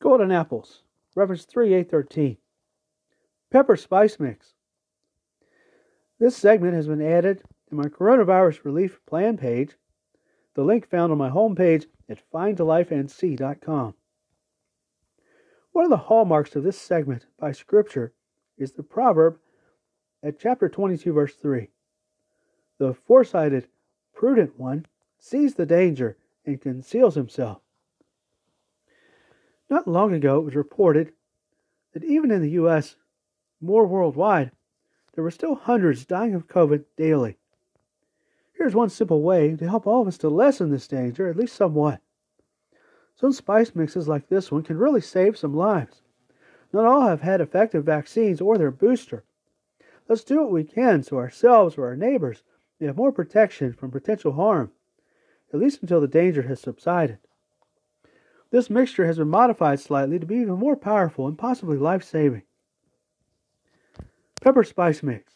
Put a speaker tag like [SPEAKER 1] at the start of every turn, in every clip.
[SPEAKER 1] Golden apples. Reference 3813. Pepper spice mix. This segment has been added to my coronavirus relief plan page, the link found on my homepage at findlifenc.com. One of the hallmarks of this segment by Scripture is the proverb at chapter 22, verse 3. The foresighted, prudent one sees the danger and conceals himself. Not long ago, it was reported that even in the U.S., more worldwide, there were still hundreds dying of COVID daily. Here's one simple way to help all of us to lessen this danger, at least somewhat. Some spice mixes like this one can really save some lives. Not all have had effective vaccines or their booster. Let's do what we can so ourselves or our neighbors may have more protection from potential harm, at least until the danger has subsided. This mixture has been modified slightly to be even more powerful and possibly life saving. Pepper Spice Mix.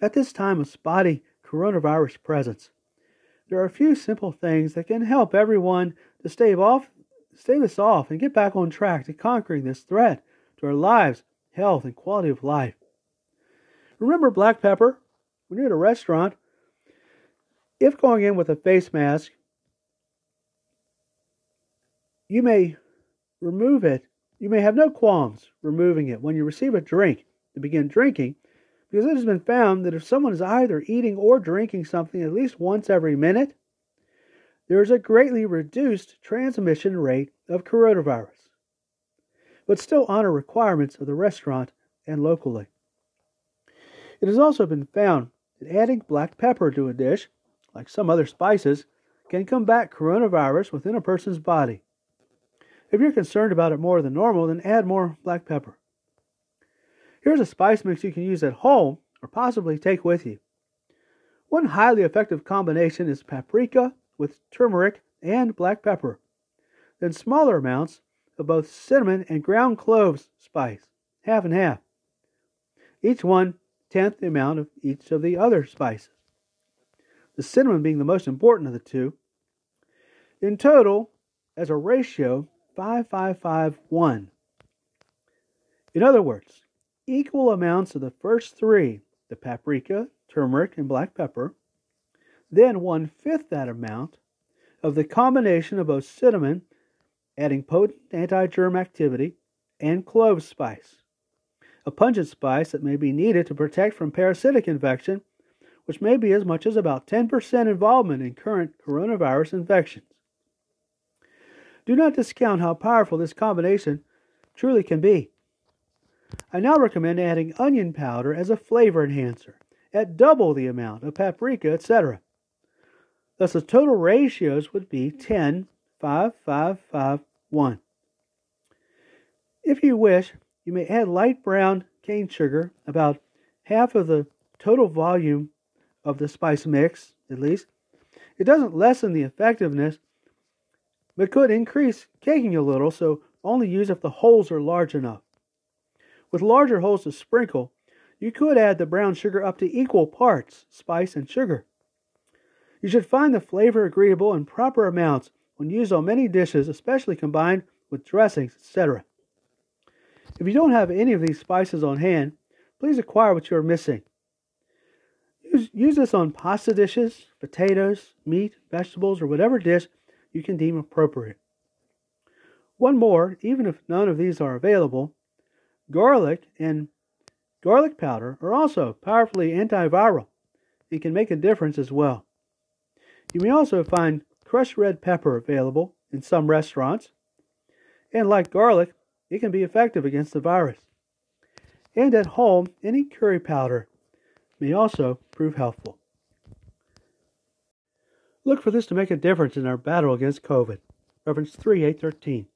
[SPEAKER 1] At this time of spotty coronavirus presence, there are a few simple things that can help everyone to stave off, stave us off and get back on track to conquering this threat to our lives, health, and quality of life. Remember black pepper? When you're at a restaurant, if going in with a face mask, you may remove it. You may have no qualms removing it when you receive a drink to begin drinking, because it has been found that if someone is either eating or drinking something at least once every minute, there is a greatly reduced transmission rate of coronavirus. But still honor requirements of the restaurant and locally. It has also been found that adding black pepper to a dish, like some other spices, can combat coronavirus within a person's body. If you're concerned about it more than normal, then add more black pepper. Here's a spice mix you can use at home or possibly take with you. One highly effective combination is paprika with turmeric and black pepper. Then smaller amounts of both cinnamon and ground cloves spice, half and half. Each one tenth the amount of each of the other spices. The cinnamon being the most important of the two. In total, as a ratio, 5551. In other words, equal amounts of the first three the paprika, turmeric, and black pepper, then one fifth that amount of the combination of both cinnamon, adding potent anti germ activity, and clove spice, a pungent spice that may be needed to protect from parasitic infection, which may be as much as about 10% involvement in current coronavirus infections. Do not discount how powerful this combination truly can be. I now recommend adding onion powder as a flavor enhancer at double the amount of paprika, etc. Thus, the total ratios would be 10, 5, 5, 5, 1. If you wish, you may add light brown cane sugar, about half of the total volume of the spice mix, at least. It doesn't lessen the effectiveness, but could increase caking a little, so only use if the holes are large enough. With larger holes to sprinkle, you could add the brown sugar up to equal parts spice and sugar. You should find the flavor agreeable in proper amounts when used on many dishes, especially combined with dressings, etc. If you don't have any of these spices on hand, please acquire what you are missing. Use, use this on pasta dishes, potatoes, meat, vegetables, or whatever dish you can deem appropriate. One more, even if none of these are available, garlic and garlic powder are also powerfully antiviral and can make a difference as well. You may also find crushed red pepper available in some restaurants, and like garlic, it can be effective against the virus. And at home, any curry powder may also prove helpful. Look for this to make a difference in our battle against COVID. Reference 3813.